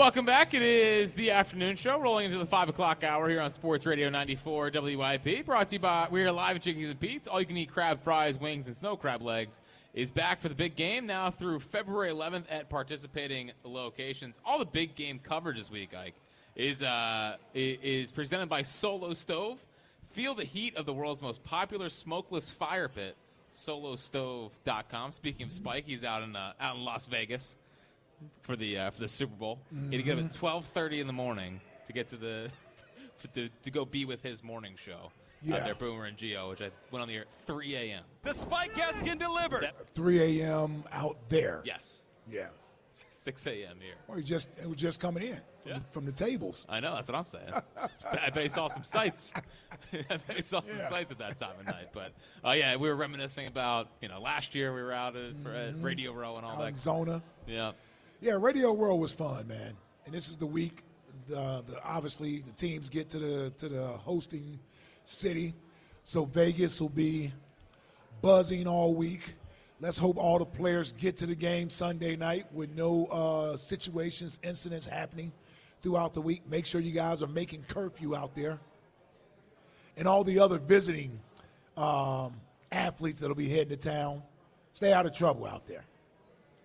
Welcome back. It is the afternoon show, rolling into the five o'clock hour here on Sports Radio 94 WIP. Brought to you by we are live at Chickies and Pete's. All you can eat crab fries, wings, and snow crab legs is back for the big game now through February 11th at participating locations. All the big game coverage this week, Ike, is uh, is presented by Solo Stove. Feel the heat of the world's most popular smokeless fire pit. SoloStove.com. Speaking of Spike, he's out in uh, out in Las Vegas for the uh, for the Super Bowl. Mm-hmm. He had to get up at twelve thirty in the morning to get to the to, to go be with his morning show. Yeah. Out there, Boomer and Gio, which I went on the air at 3 a.m. The spike has been delivered. That, 3 a.m. out there. Yes. Yeah. 6 a.m. here. Well, he just it was just coming in from, yeah. the, from the tables. I know that's what I'm saying. I bet he saw some sights. I bet he saw some yeah. sights at that time of night. But uh, yeah, we were reminiscing about you know last year we were out at, mm-hmm. Radio Row and all out that. Zona. Yeah. Yeah, Radio Row was fun, man. And this is the week. The, the obviously the teams get to the to the hosting city, so Vegas will be buzzing all week. Let's hope all the players get to the game Sunday night with no uh, situations, incidents happening throughout the week. Make sure you guys are making curfew out there, and all the other visiting um, athletes that'll be heading to town. Stay out of trouble out there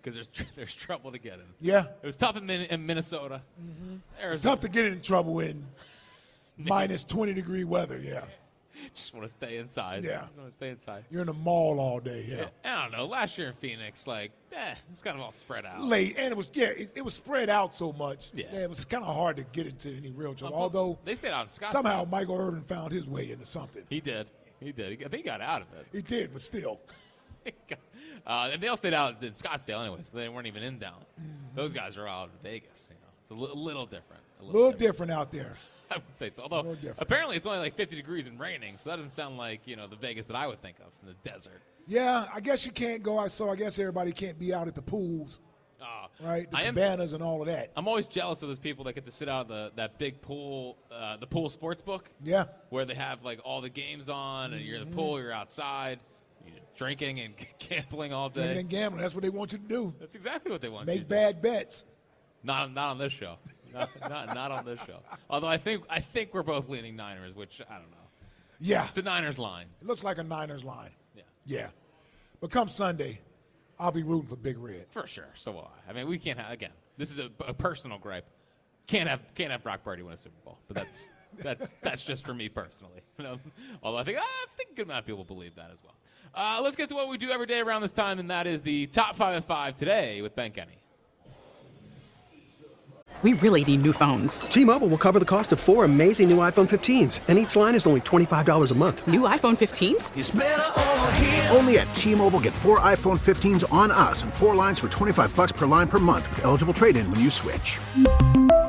because there's there's trouble to get in. Yeah, it was tough in, in Minnesota. Mm-hmm. It's tough to get in trouble in minus twenty degree weather. Yeah. Just want to stay inside. Yeah, just want to stay inside. You're in the mall all day. Yeah. yeah. I don't know. Last year in Phoenix, like, eh, it's kind of all spread out. Late, and it was yeah, it, it was spread out so much. Yeah. yeah. it was kind of hard to get into any real trouble. Well, Although they stayed on Scottsdale. Somehow Michael Irvin found his way into something. He did. He did. I think he got out of it. He did, but still. Uh, and they all stayed out in Scottsdale anyway, so they weren't even in down. Mm-hmm. Those guys are out in Vegas. You know, it's a li- little different. A little, little different. different. out there. I would say so. Although apparently it's only like 50 degrees and raining, so that doesn't sound like you know the Vegas that I would think of in the desert. Yeah, I guess you can't go. I so I guess everybody can't be out at the pools. Uh, right, the I cabanas am, and all of that. I'm always jealous of those people that get to sit out of the that big pool, uh, the pool sports book. Yeah, where they have like all the games on, and you're in the pool, mm-hmm. you're outside drinking and gambling all day. Drinking and gambling. That's what they want you to do. That's exactly what they want. Make bad bets. Not not on this show. Not, not, not on this show. Although I think I think we're both leaning Niners, which I don't know. Yeah, it's a Niners line. It looks like a Niners line. Yeah, yeah. But come Sunday, I'll be rooting for Big Red for sure. So will I. I mean, we can't have again. This is a, a personal gripe. Can't have can't have Brock Purdy win a Super Bowl, but that's that's that's just for me personally. You know? Although I think I think a good amount of people believe that as well. Uh, let's get to what we do every day around this time, and that is the top five of five today with Ben Kenney. We really need new phones. T-Mobile will cover the cost of four amazing new iPhone 15s, and each line is only $25 a month. New iPhone 15s? Only at T-Mobile get four iPhone 15s on us and four lines for 25 bucks per line per month with eligible trade-in when you switch.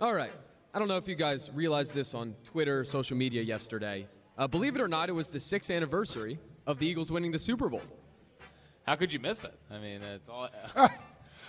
All right. I don't know if you guys realized this on Twitter, social media yesterday. Uh, believe it or not, it was the sixth anniversary of the Eagles winning the Super Bowl. How could you miss it? I mean, it's all.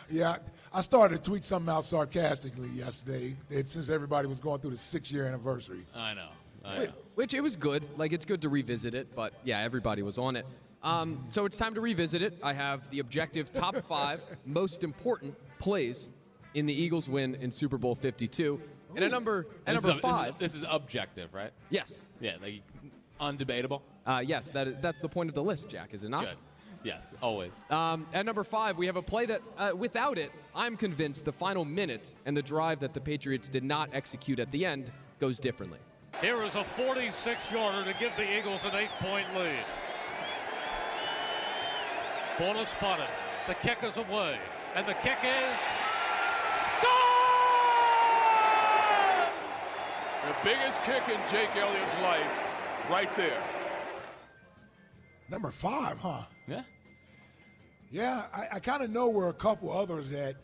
Yeah, I started to tweet something out sarcastically yesterday that since everybody was going through the six year anniversary. I know. I Which, which it was good. Like, it's good to revisit it, but yeah, everybody was on it. Um, so it's time to revisit it. I have the objective top five most important plays in the Eagles win in Super Bowl 52. And at number, at This is, number this is- five, This is, objective, right? yes. Yeah, like undebatable. Uh, yes, that is, that's the point of the list, Jack, is it not? Good. Yes, always. Um, at number five, we have a play that, uh, without it, I'm convinced the final minute and the drive that the Patriots did not execute at the end goes differently. Here is a 46 yarder to give the Eagles an eight point lead. Bonus spotted. The kick is away. And the kick is. Biggest kick in Jake Elliott's life, right there. Number five, huh? Yeah. Yeah, I, I kind of know where a couple others that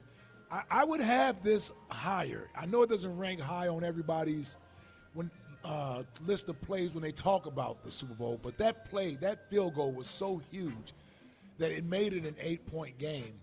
I, I would have this higher. I know it doesn't rank high on everybody's when uh, list of plays when they talk about the Super Bowl, but that play, that field goal was so huge that it made it an eight-point game.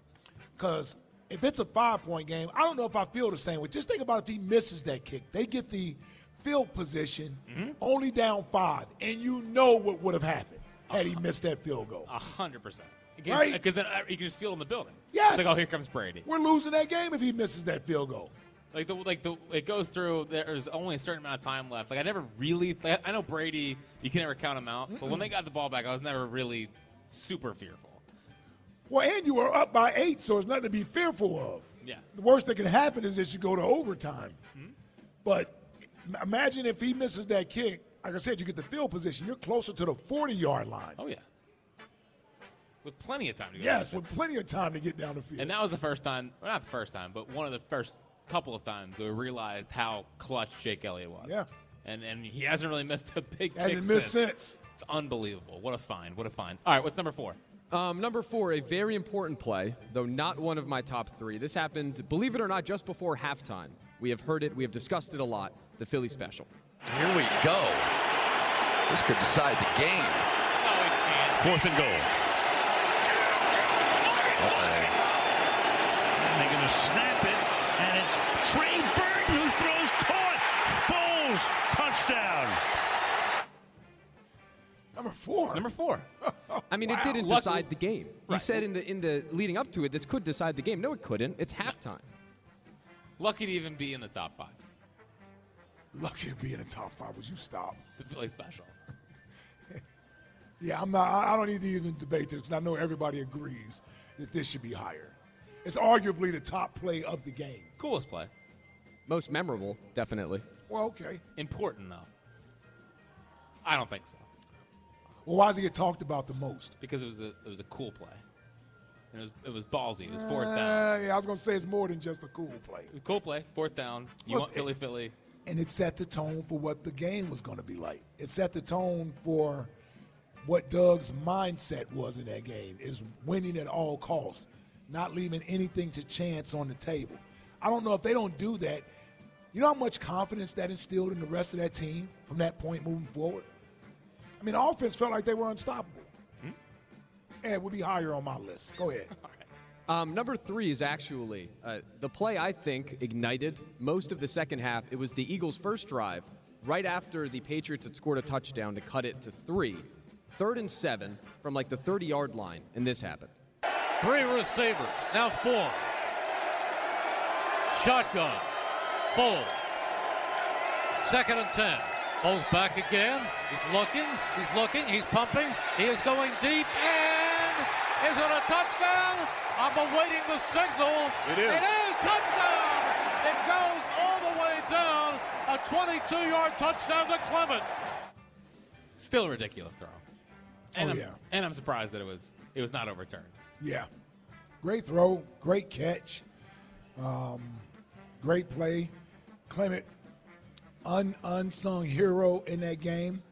Because if it's a five-point game, I don't know if I feel the same way. Just think about if he misses that kick, they get the field position mm-hmm. only down five, and you know what would have happened had he uh-huh. missed that field goal. A hundred percent. Right. Because then uh, you can just feel it in the building. Yes. It's like, oh, here comes Brady. We're losing that game if he misses that field goal. Like the like the it goes through. There's only a certain amount of time left. Like I never really. Like, I know Brady. You can never count him out. But when they got the ball back, I was never really super fearful. Well, and you were up by eight, so it's nothing to be fearful of. Yeah. The worst that can happen is that you go to overtime. Mm-hmm. But m- imagine if he misses that kick. Like I said, you get the field position. You're closer to the 40 yard line. Oh yeah. With plenty of time to go. yes, with plenty of time to get down the field. And that was the first time, well, not the first time, but one of the first couple of times we realized how clutch Jake Elliott was. Yeah. And and he hasn't really missed a big Hasn't kick missed since. since. It's unbelievable. What a find. What a find. All right, what's number four? Um, number four, a very important play, though not one of my top three. This happened, believe it or not, just before halftime. We have heard it, we have discussed it a lot. The Philly special. Here we go. This could decide the game. Fourth and goal. And they're going to snap it, and it's Trey Burton who throws caught. Foles touchdown. Number four. Number four. I mean, it didn't Luckily- decide the game. He Right. said in the in the leading up to it, this could decide the game. No, it couldn't. It's halftime. Lucky to even be in the top five. Lucky to be in the top five. Would you stop? The Philly special. Yeah, I'm not. I don't need to even debate this. I know everybody agrees that this should be higher. It's arguably the top play of the game. Coolest play. Most memorable, definitely. Well, okay. Important though. I don't think so. Well, why does he get talked about the most? because it was a it was a cool play. And it was it was ballsy. It was fourth down. Uh, yeah, I was gonna say it's more than just a cool play. It cool play, fourth down. You Well, want it- Philly, Philly. And it set the tone for what the game was going to be like. It set the tone for what Doug's mindset was in that game: is winning at all costs, not leaving anything to chance on the table. I don't know if they don't do that. You know how much confidence that instilled in the rest of that team from that point moving forward. I mean, the offense felt like they were unstoppable. And it would be higher on my list. Go ahead. Um, number three is actually uh, the play I think ignited most of the second half. It was the Eagles' first drive, right after the Patriots had scored a touchdown to cut it to three. Third and seven from like the 30 yard line, and this happened. Three receivers, now four. Shotgun. Foles. Second and ten. Foles back again. He's looking. He's looking. He's pumping. He is going deep. And is it a touchdown? I'm awaiting the signal. It is. It is touchdown. It goes all the way down. A 22-yard touchdown to Clement. Still a ridiculous throw. And Oh, I'm, yeah. And I'm surprised that it was it was not overturned. Yeah. Great throw, great catch, um, great play. Clement, un, unsung hero in that game.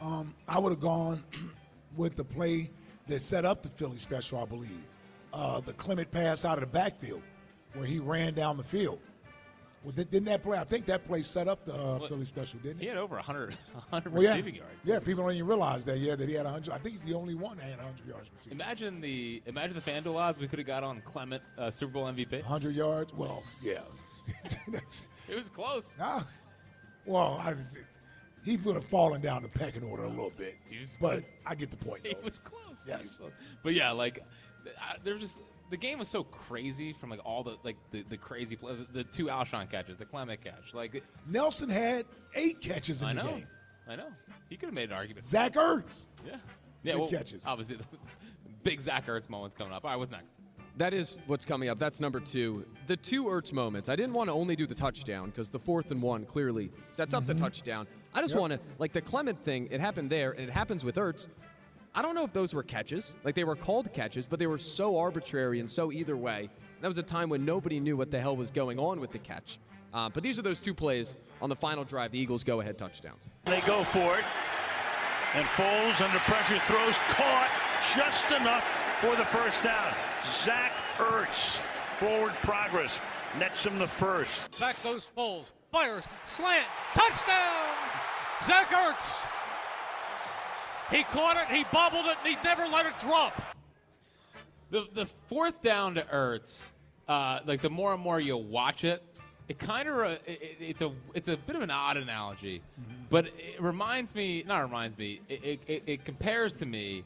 Um, I would have gone with the play that set up the Philly special, I believe. Uh, the Clement pass out of the backfield where he ran down the field. Well, di- didn't that play? I think that play set up the uh, Well, Philly special, didn't He it? had over 100, 100 Well, yeah. receiving yards. Yeah, people don't even realize that. Yeah, that he had 100. I think he's the only one that had 100 yards receiving. Imagine the imagine the FanDuel odds we could have got on Clement uh, Super Bowl MVP. 100 yards. Well, yeah. It was close. nah. Well, I, he would have fallen down the pecking order a little bit. But. I get the point. He though. was close. Yes. was close. But yeah, like there's just the game was so crazy from like all the like the, the crazy play, the two Alshon catches, the Clement catch. Like Nelson had eight catches in I the know, game. I know. He could have made an argument. Zach Ertz. Yeah, yeah. Good well, catches. Obviously, the big Zach Ertz moments coming up. All right, what's next? That is what's coming up. That's number two. The two Ertz moments. I didn't want to only do the touchdown because the fourth and one clearly sets up the mm-hmm. touchdown. I just Yep. want to, like the Clement thing, it happened there and it happens with Ertz. I don't know if those were catches. Like they were called catches, but they were so arbitrary and so either way. That was a time when nobody knew what the hell was going on with the catch. Uh, but these are those two plays on the final drive, the Eagles go ahead touchdowns. They go for it. And Foles under pressure throws caught just enough for the first down. Zach Ertz, forward progress, nets him the first. Back goes Foles. Fires. Slant. Touchdown! Zach Ertz. He caught it, he bobbled it, and he never let it drop. The the fourth down to Ertz, uh, like the more and more you watch it, it kind of it, it- it's a it's a bit of an odd analogy, but it reminds me not reminds me it, it, it, it compares to me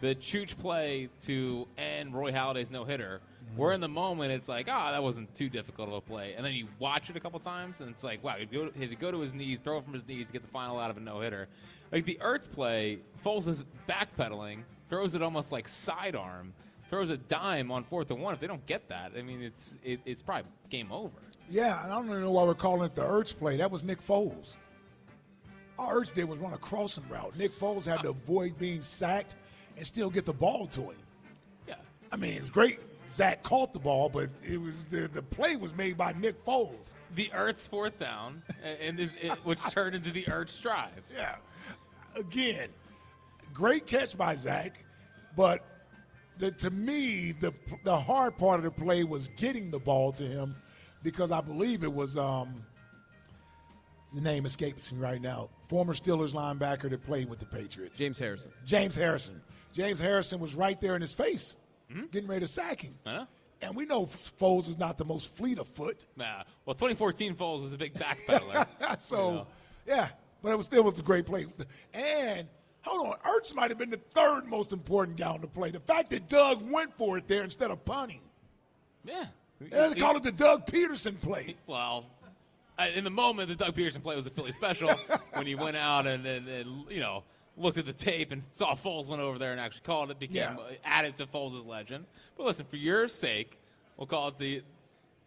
the Chooch play to end Roy Halladay's no hitter. Where in the moment it's like, oh, that wasn't too difficult of a play, and then you watch it a couple times and it's like, wow, he'd go, he'd go to his knees, throw it from his knees to get the final out of a no hitter. Like the Ertz play, Foles is backpedaling, throws it almost like sidearm, throws a dime on fourth and one. If they don't get that, I mean, it's it, it's probably game over. Yeah, I don't even know why we're calling it the Ertz play. That was Nick Foles. All Ertz did was run a crossing route. Nick Foles had to avoid being sacked and still get the ball to him. Yeah. I mean, it was great. Zach caught the ball, but it was the, the play was made by Nick Foles. The Ertz fourth down, and it, it, which turned into the Ertz drive. Yeah. Again, great catch by Zach, but the, to me, the the hard part of the play was getting the ball to him because I believe it was um, the name escapes me right now. Former Steelers linebacker that played with the Patriots. James Harrison. James Harrison. James Harrison was right there in his face, Hmm? getting ready to sack him. I know. And we know Foles is not the most fleet of foot. Nah. Well, 2014 Foles was a big backpedaler. so, you know. yeah, but it was still was a great play. And hold on, Ertz might have been the third most important guy on the play. The fact that Doug went for it there instead of punting. yeah. They call it the Doug Pederson play. Well, in the moment, the Doug Pederson play was the Philly special when he went out and, and, and you know looked at the tape and saw Foles went over there and actually called it. Became Yeah. added to Foles' legend. But listen, for your sake, we'll call it the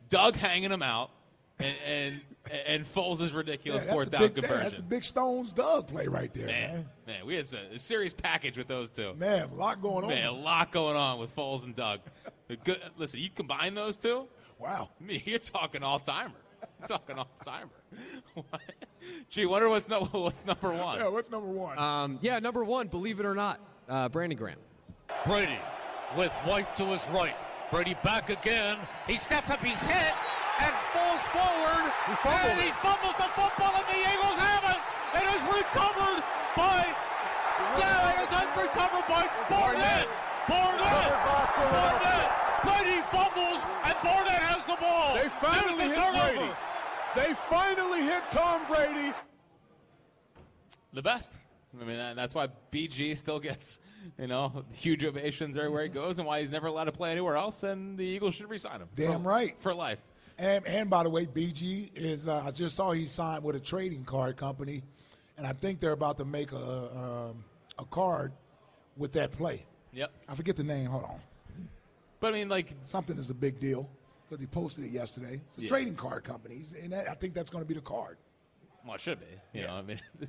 Doug hanging him out and and, and Foles' ridiculous Yeah, fourth down big, conversion. That's the big Stones Doug play right there, man. man, man, we had a, a serious package with those two. Man, a lot going on. Man, a lot going on with Foles and Doug. Good, listen, you combine those two. Wow. I mean, you're talking all timer. Talking all timer. Gee, wonder what's no, what's number one. Yeah, what's number one? Um, yeah, number one, believe it or not, uh, Brandon Graham. Brady with White to his right. Brady back again. He steps up, he's hit, and falls forward. He fumbled and he fumbles the football, and the Eagles have it. It is recovered by. Yeah, it is unrecovered by Barnett. Barnett. Barnett. Brady fumbles, and Barnett has the ball. They finally the hit turnover. Brady. They finally hit Tom Brady. The best. I mean, that's why BG still gets, you know, huge ovations everywhere he goes, and why he's never allowed to play anywhere else. And the Eagles should resign him. Damn for, right. for life. And and by the way, BG is uh, I just saw he signed with a trading card company, and I think they're about to make a um, a card with that play. Yep. I forget the name. Hold on. But I mean, like something is a big deal because he posted it yesterday. It's a Yeah. trading card company, and that, I think that's going to be the card. Well, it should be. You know, I mean,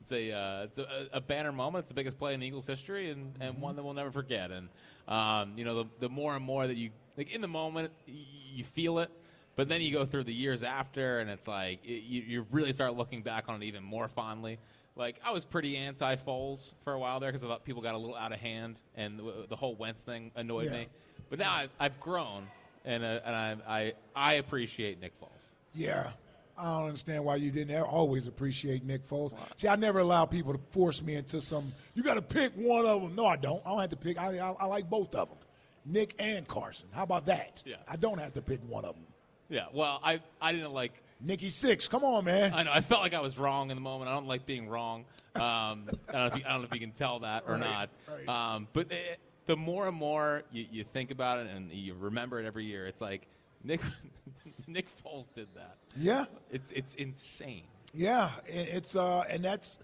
it's a uh, it's a, a banner moment. It's the biggest play in Eagles history, and, and one that we'll never forget. And um, you know, the, the more and more that you like in the moment, you feel it, but then you go through the years after, and it's like it, you, you really start looking back on it even more fondly. Like I was pretty anti Foles for a while there because I thought people got a little out of hand, and the, the whole Wentz thing annoyed Yeah. me. But now I've, I've grown, and uh, and I, I I appreciate Nick Foles. Yeah. I don't understand why you didn't always appreciate Nick Foles. See, I never allow people to force me into some. You got to pick one of them. No, I don't. I don't have to pick. I, I, I like both of them, Nick and Carson. How about that? Yeah. I don't have to pick one of them. Yeah, well, I I didn't like Nicky Six. Come on, man. I know. I felt like I was wrong in the moment. I don't like being wrong. Um, I, don't know if you, I don't know if you can tell that or Right, not. right. Um, but it, the more and more you, you think about it and you remember it every year, it's like Nick Nick Foles did that. Yeah. It's it's insane. Yeah, and it's uh, and that's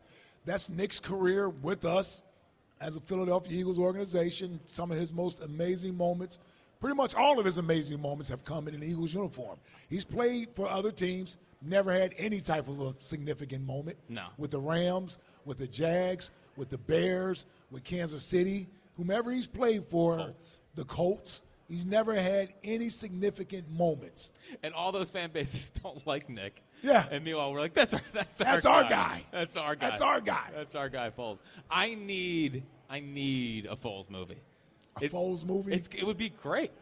that's Nick's career with us as a Philadelphia Eagles organization. Some of his most amazing moments, pretty much all of his amazing moments, have come in an Eagles uniform. He's played for other teams, never had any type of a significant moment. No. with the Rams, with the Jags, with the Bears, with Kansas City, whomever he's played for, Colts. the Colts. He's never had any significant moments. And all those fan bases don't like Nick. Yeah. And meanwhile, we're like, that's our that's, That's our, our guy. That's our guy. That's our guy. That's our guy, Foles. I need I need a Foles movie. A Foles movie? It's, it would be great.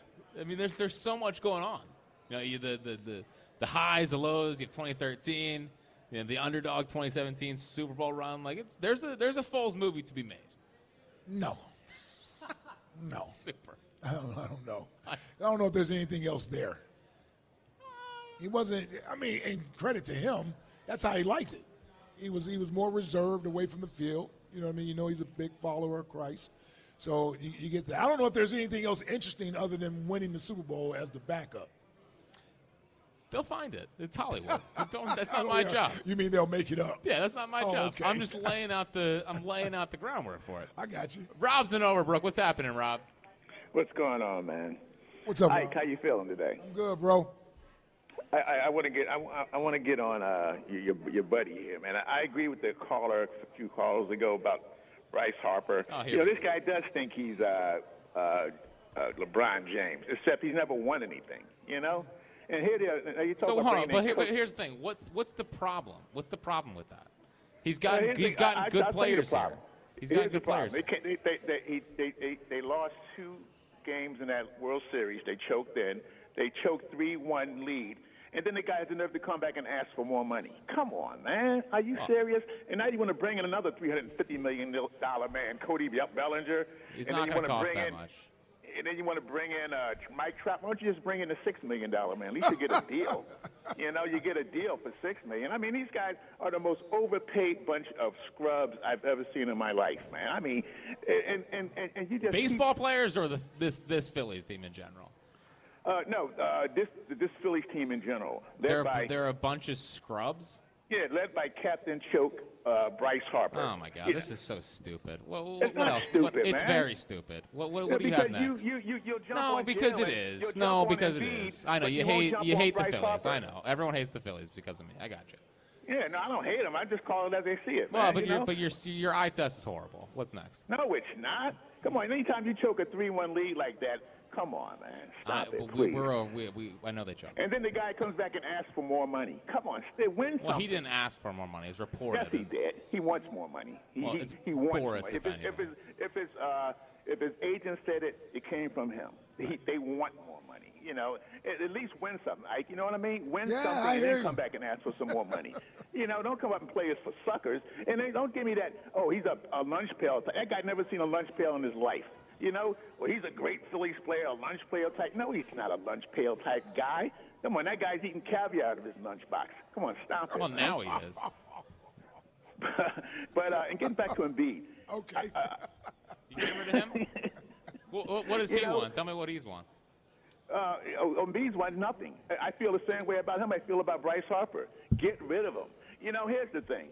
I mean, there's there's so much going on. You know, you, the, the the the highs, the lows. You have 2013, you know, the underdog 2017 Super Bowl run. Like it's there's a there's a Foles movie to be made. No. No. Super. I don't, I don't know. I don't know if there's anything else there. He wasn't. I mean, and credit to him, that's how he liked it. He was he was more reserved away from the field. You know what I mean? You know, he's a big follower of Christ. So you, you get that. I don't know if there's anything else interesting other than winning the Super Bowl as the backup. They'll find it. It's Hollywood. Don't, that's not Oh, my job. You mean they'll make it up? Yeah, that's not my Oh, job. okay. I'm just laying out the I'm laying out the groundwork for it. I got you. Rob's in Overbrook. What's happening, Rob? What's going on, man? What's up, Ike, Rob? how you feeling today? I'm good, bro. I, I, I want to get I, I want to get on uh, your, your your buddy here, man. I, I agree with the caller a few calls ago about Bryce Harper. Oh, you know, this guy does think he's uh, uh, uh, LeBron James, except he's never won anything. You know. And here they are. You So hold on, but, here, but here's the thing. What's what's the problem? What's the problem with that? He's got here's he's gotten I- good I'll tell you the players here. He's Here's the good players. They, they, they, they, they, they, they, they games in that World Series. They choked in. They choked 3-1 lead. And then the guy has the nerve to come back and ask for more money. Come on, man. Are you Oh. serious? And now you want to bring in another $350 million man, Cody Bellinger. He's and not going to cost bring that in, much. And then you want to bring in uh, Mike Trout. Why don't you just bring in a $6 million man? At least you get a deal. you know, you get a deal for 6 million. I mean, these guys are the most overpaid bunch of scrubs I've ever seen in my life, man. I mean, and, and, and, and you just keep- Baseball players or the this this Phillies team in general? Uh, no, uh, this this Phillies team in general. They're They're by, they're a bunch of scrubs. Yeah, led by Captain Choke, uh, Bryce Harper. Oh my God, Yeah. this is so stupid. Well, It's what not else? stupid, What- it's very stupid. What, what, what do you have you- next? You, you, jump no, because it is. No, because it Embiid, is. I know you you hate you hate the Bryce Phillies. Harper. I know. Everyone hates the Phillies because of me. I got you. Yeah, no, I don't hate them. I just call it as they see it. Well, man, but you your but your your eye test is horrible. What's next? No, it's not. Come on, anytime you choke a three-one lead like that, come on, man, stop I, it, but we, please. we're uh, we, we I know they choked. and then the guy comes back and asks for more money. Come on, stay win Well, something. he didn't ask for more money. It's reported. Yes, he did. He wants more money. He, Well, he, it's he wants Boras, more. if If, his, if his if his uh, if his agent said it, it came from him. He, they want more money. You know, at, at least win something. Ike, you know what I mean? Win Yeah, something I and then come back and ask for some more money. you know, don't come up and play us for suckers. And then don't give me that. Oh, he's a, a lunch pail. That guy never seen a lunch pail in his life. You know, well, he's a great Phillies player, a lunch pail type. No, he's not a lunch pail type guy. Come on, that guy's eating caviar out of his lunchbox. Come on, stop it. Well, man. now he is. but uh, and getting back to Embiid. Okay. You getting rid of him? what, what, what does You he know- want? Tell me what he's won. Uh, Embiid's won nothing. I I feel the same way about him. I feel about Bryce Harper. Get rid of him. You know, here's the thing.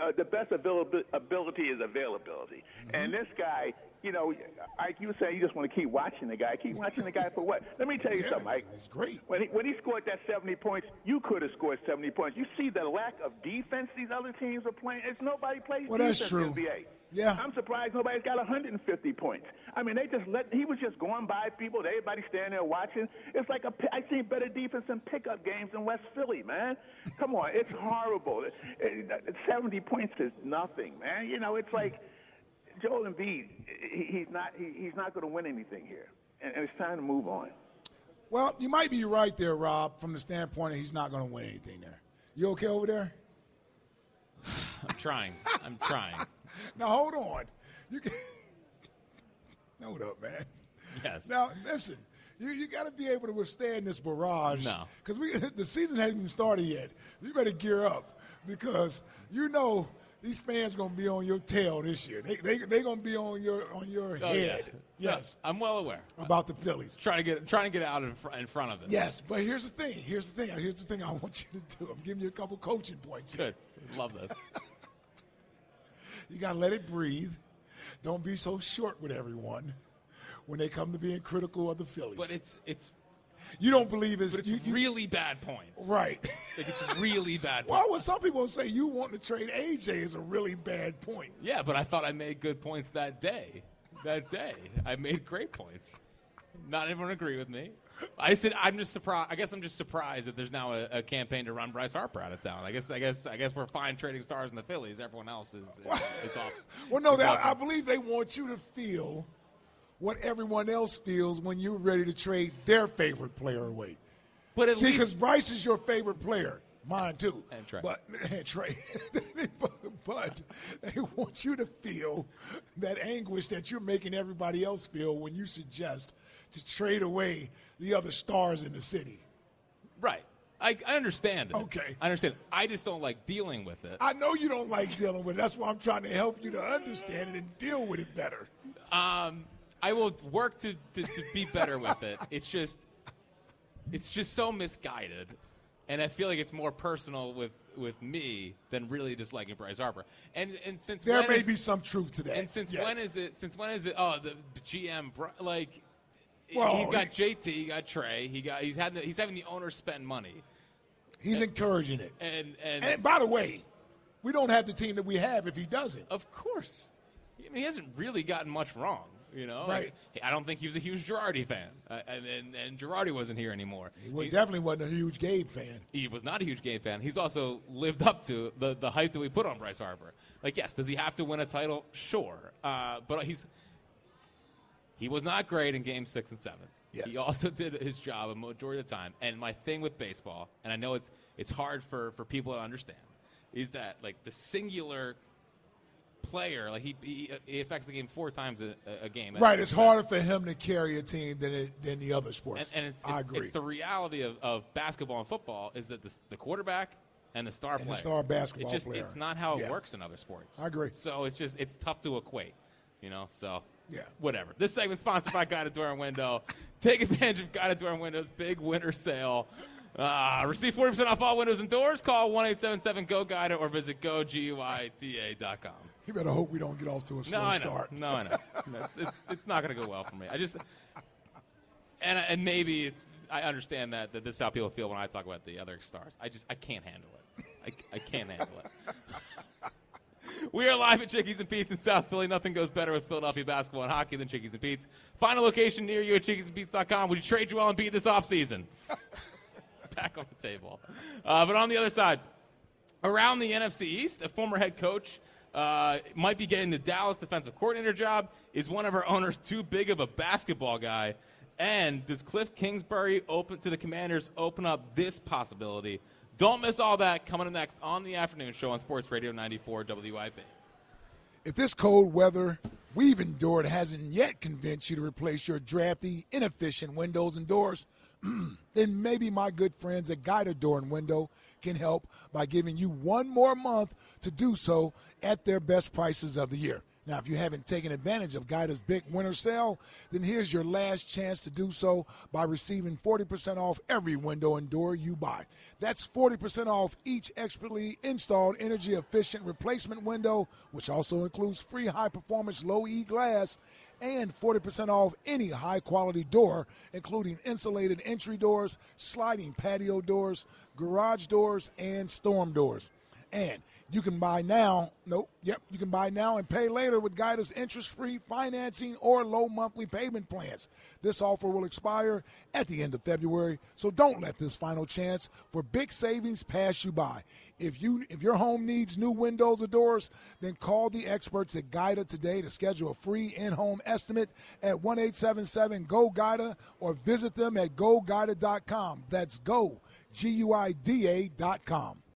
Uh, the best availab- ability is availability. And this guy, you know, Ike, you say you just want to keep watching the guy. Keep watching the guy for what? Let me tell you something, Ike. He's great. When he, when he scored that 70 points, you could have scored 70 points. You see the lack of defense these other teams are playing. It's nobody plays Well, that's defense in true. the NBA. Yeah. I'm surprised nobody's got 150 points. I mean, they just let he was just going by people. Everybody standing there watching. It's like a I seen better defense in pickup games in West Philly, man. Come on, it's horrible. It- it- 70 points is nothing, man. You know, it's like Joel Embiid. He, he's not he's not going to win anything here, and, and it's time to move on. Well, you might be right there, Rob, from the standpoint that he's not going to win anything there. You okay over there? I'm trying. I'm trying. Now hold on. You can hold up, man. Yes. Now listen, you you got to be able to withstand this barrage. No. because we the season hasn't even started yet. You better gear up because you know these fans going to be on your tail this year. They they they going to be on your on your Oh, head. yeah. Yes, I'm well aware. about the Phillies. Trying to get trying to get out in, fr- in front of it. Yes, but here's the thing. Here's the thing. Here's the thing I want you to do. I'm giving you a couple coaching points. here. Good. Love this. You got to let it breathe. Don't be so short with everyone when they come to being critical of the Phillies. But it's it's you don't believe it's, but it's you- you- really bad points. right. Like it's really bad. well, points. what some people say you want to trade AJ is a really bad point. Yeah, but I thought I made good points that day. That day, I made great points. Not everyone agree with me. I said I'm just surprised. I guess I'm just surprised that there's now a, a campaign to run Bryce Harper out of town. I guess I guess I guess we're fine trading stars in the Phillies. Everyone else is is, is off. Well, no, they. I believe they want you to feel what everyone else feels when you're ready to trade their favorite player away. But at See, least- because Bryce is your favorite player, mine too. And Trey. But and Trey, but, but they want you to feel that anguish that you're making everybody else feel when you suggest to trade away the other stars in the city. right. I, I understand it. Okay. I understand. I just don't like dealing with it. I know you don't like dealing with it. That's why I'm trying to help you to understand it and deal with it better. Um, I will work to, to, to be better with it. It's just, it's just so misguided, and I feel like it's more personal with, with me than really disliking Bryce Harper. And and since There may is- be some truth to that. and since Yes. when is it? Since when is it? Oh, the GM, like. Well, he's got JT, he got Trey, he got he's had the, he's having the owner spend money, He's encouraging it. and and, And by the way, we don't have the team that we have if he doesn't. of course, I mean he hasn't really gotten much wrong, you know. Right. Like, I don't think he was a huge Girardi fan, uh, and, and and Girardi wasn't here anymore. He was- He- definitely wasn't a huge Gabe fan. he was not a huge Gabe fan. He's also lived up to the, the hype that we put on Bryce Harper. Like, yes, does he have to win a title? Sure. Uh, but he's he was not great in game six and seven. Yes. He also did his job a majority of the time. And my thing with baseball, and I know it's it's hard for, for people to understand, is that like the singular player, like he, he, he affects the game four times a, a game. Right, it's harder for him to carry a team than it, than the other sports. and it's, I agree. it's the reality of, of basketball and football is that the, the quarterback and the star And the star basketball it's just, player. It's not how it Yeah. works in other sports. I agree. So it's just it's tough to equate, you know. So Yeah. whatever. This segment sponsored by Guida Door and Window. Take advantage of Guida Door and Window's big winter sale. Uh, receive 40% off all windows and doors. Call 1 877 GO GUIDA or visit goguida.com. You better hope we don't get off to a slow no, I know. start. No, I know. No, it's, it's, it's not going to go well for me. I just and and maybe it's I understand that, that this is how people feel when I talk about the other stars. I just I can't handle it. I, I can't handle it. We are live at Chickies and Pete's in South Philly. Nothing goes better with Philadelphia basketball and hockey than Chickies and Pete's. Find a location near you at chickiesandpete's.com. Would you trade Joel Embiid this offseason? Back on the table. Uh, but on the other side, around the NFC East, a former head coach uh, might be getting the Dallas defensive coordinator job. Is one of our owners too big of a basketball guy? And does Kliff Kingsbury open to the Commanders open up this possibility? Don't miss all that coming up next on the afternoon show on Sports Radio 94 WIP. If this cold weather we've endured hasn't yet convinced you to replace your drafty, inefficient windows and doors, then maybe my good friends at Guida Door and Window can help by giving you one more month to do so at their best prices of the year. Now, if you haven't taken advantage of Guida's big winter sale, then here's your last chance to do so by receiving 40% off every window and door you buy. That's 40% off each expertly installed energy efficient replacement window, which also includes free high performance low E glass and 40% off any high quality door, including insulated entry doors, sliding patio doors, garage doors, and storm doors. And you can buy now. Nope. Yep. You can buy now and pay later with Guida's interest free financing or low monthly payment plans. This offer will expire at the end of February, so don't let this final chance for big savings pass you by. If you if your home needs new windows or doors, then call the experts at Guida today to schedule a free in-home estimate at 1-877-GO-GUIDA or visit them at goguida.com. That's go G U I D A.com.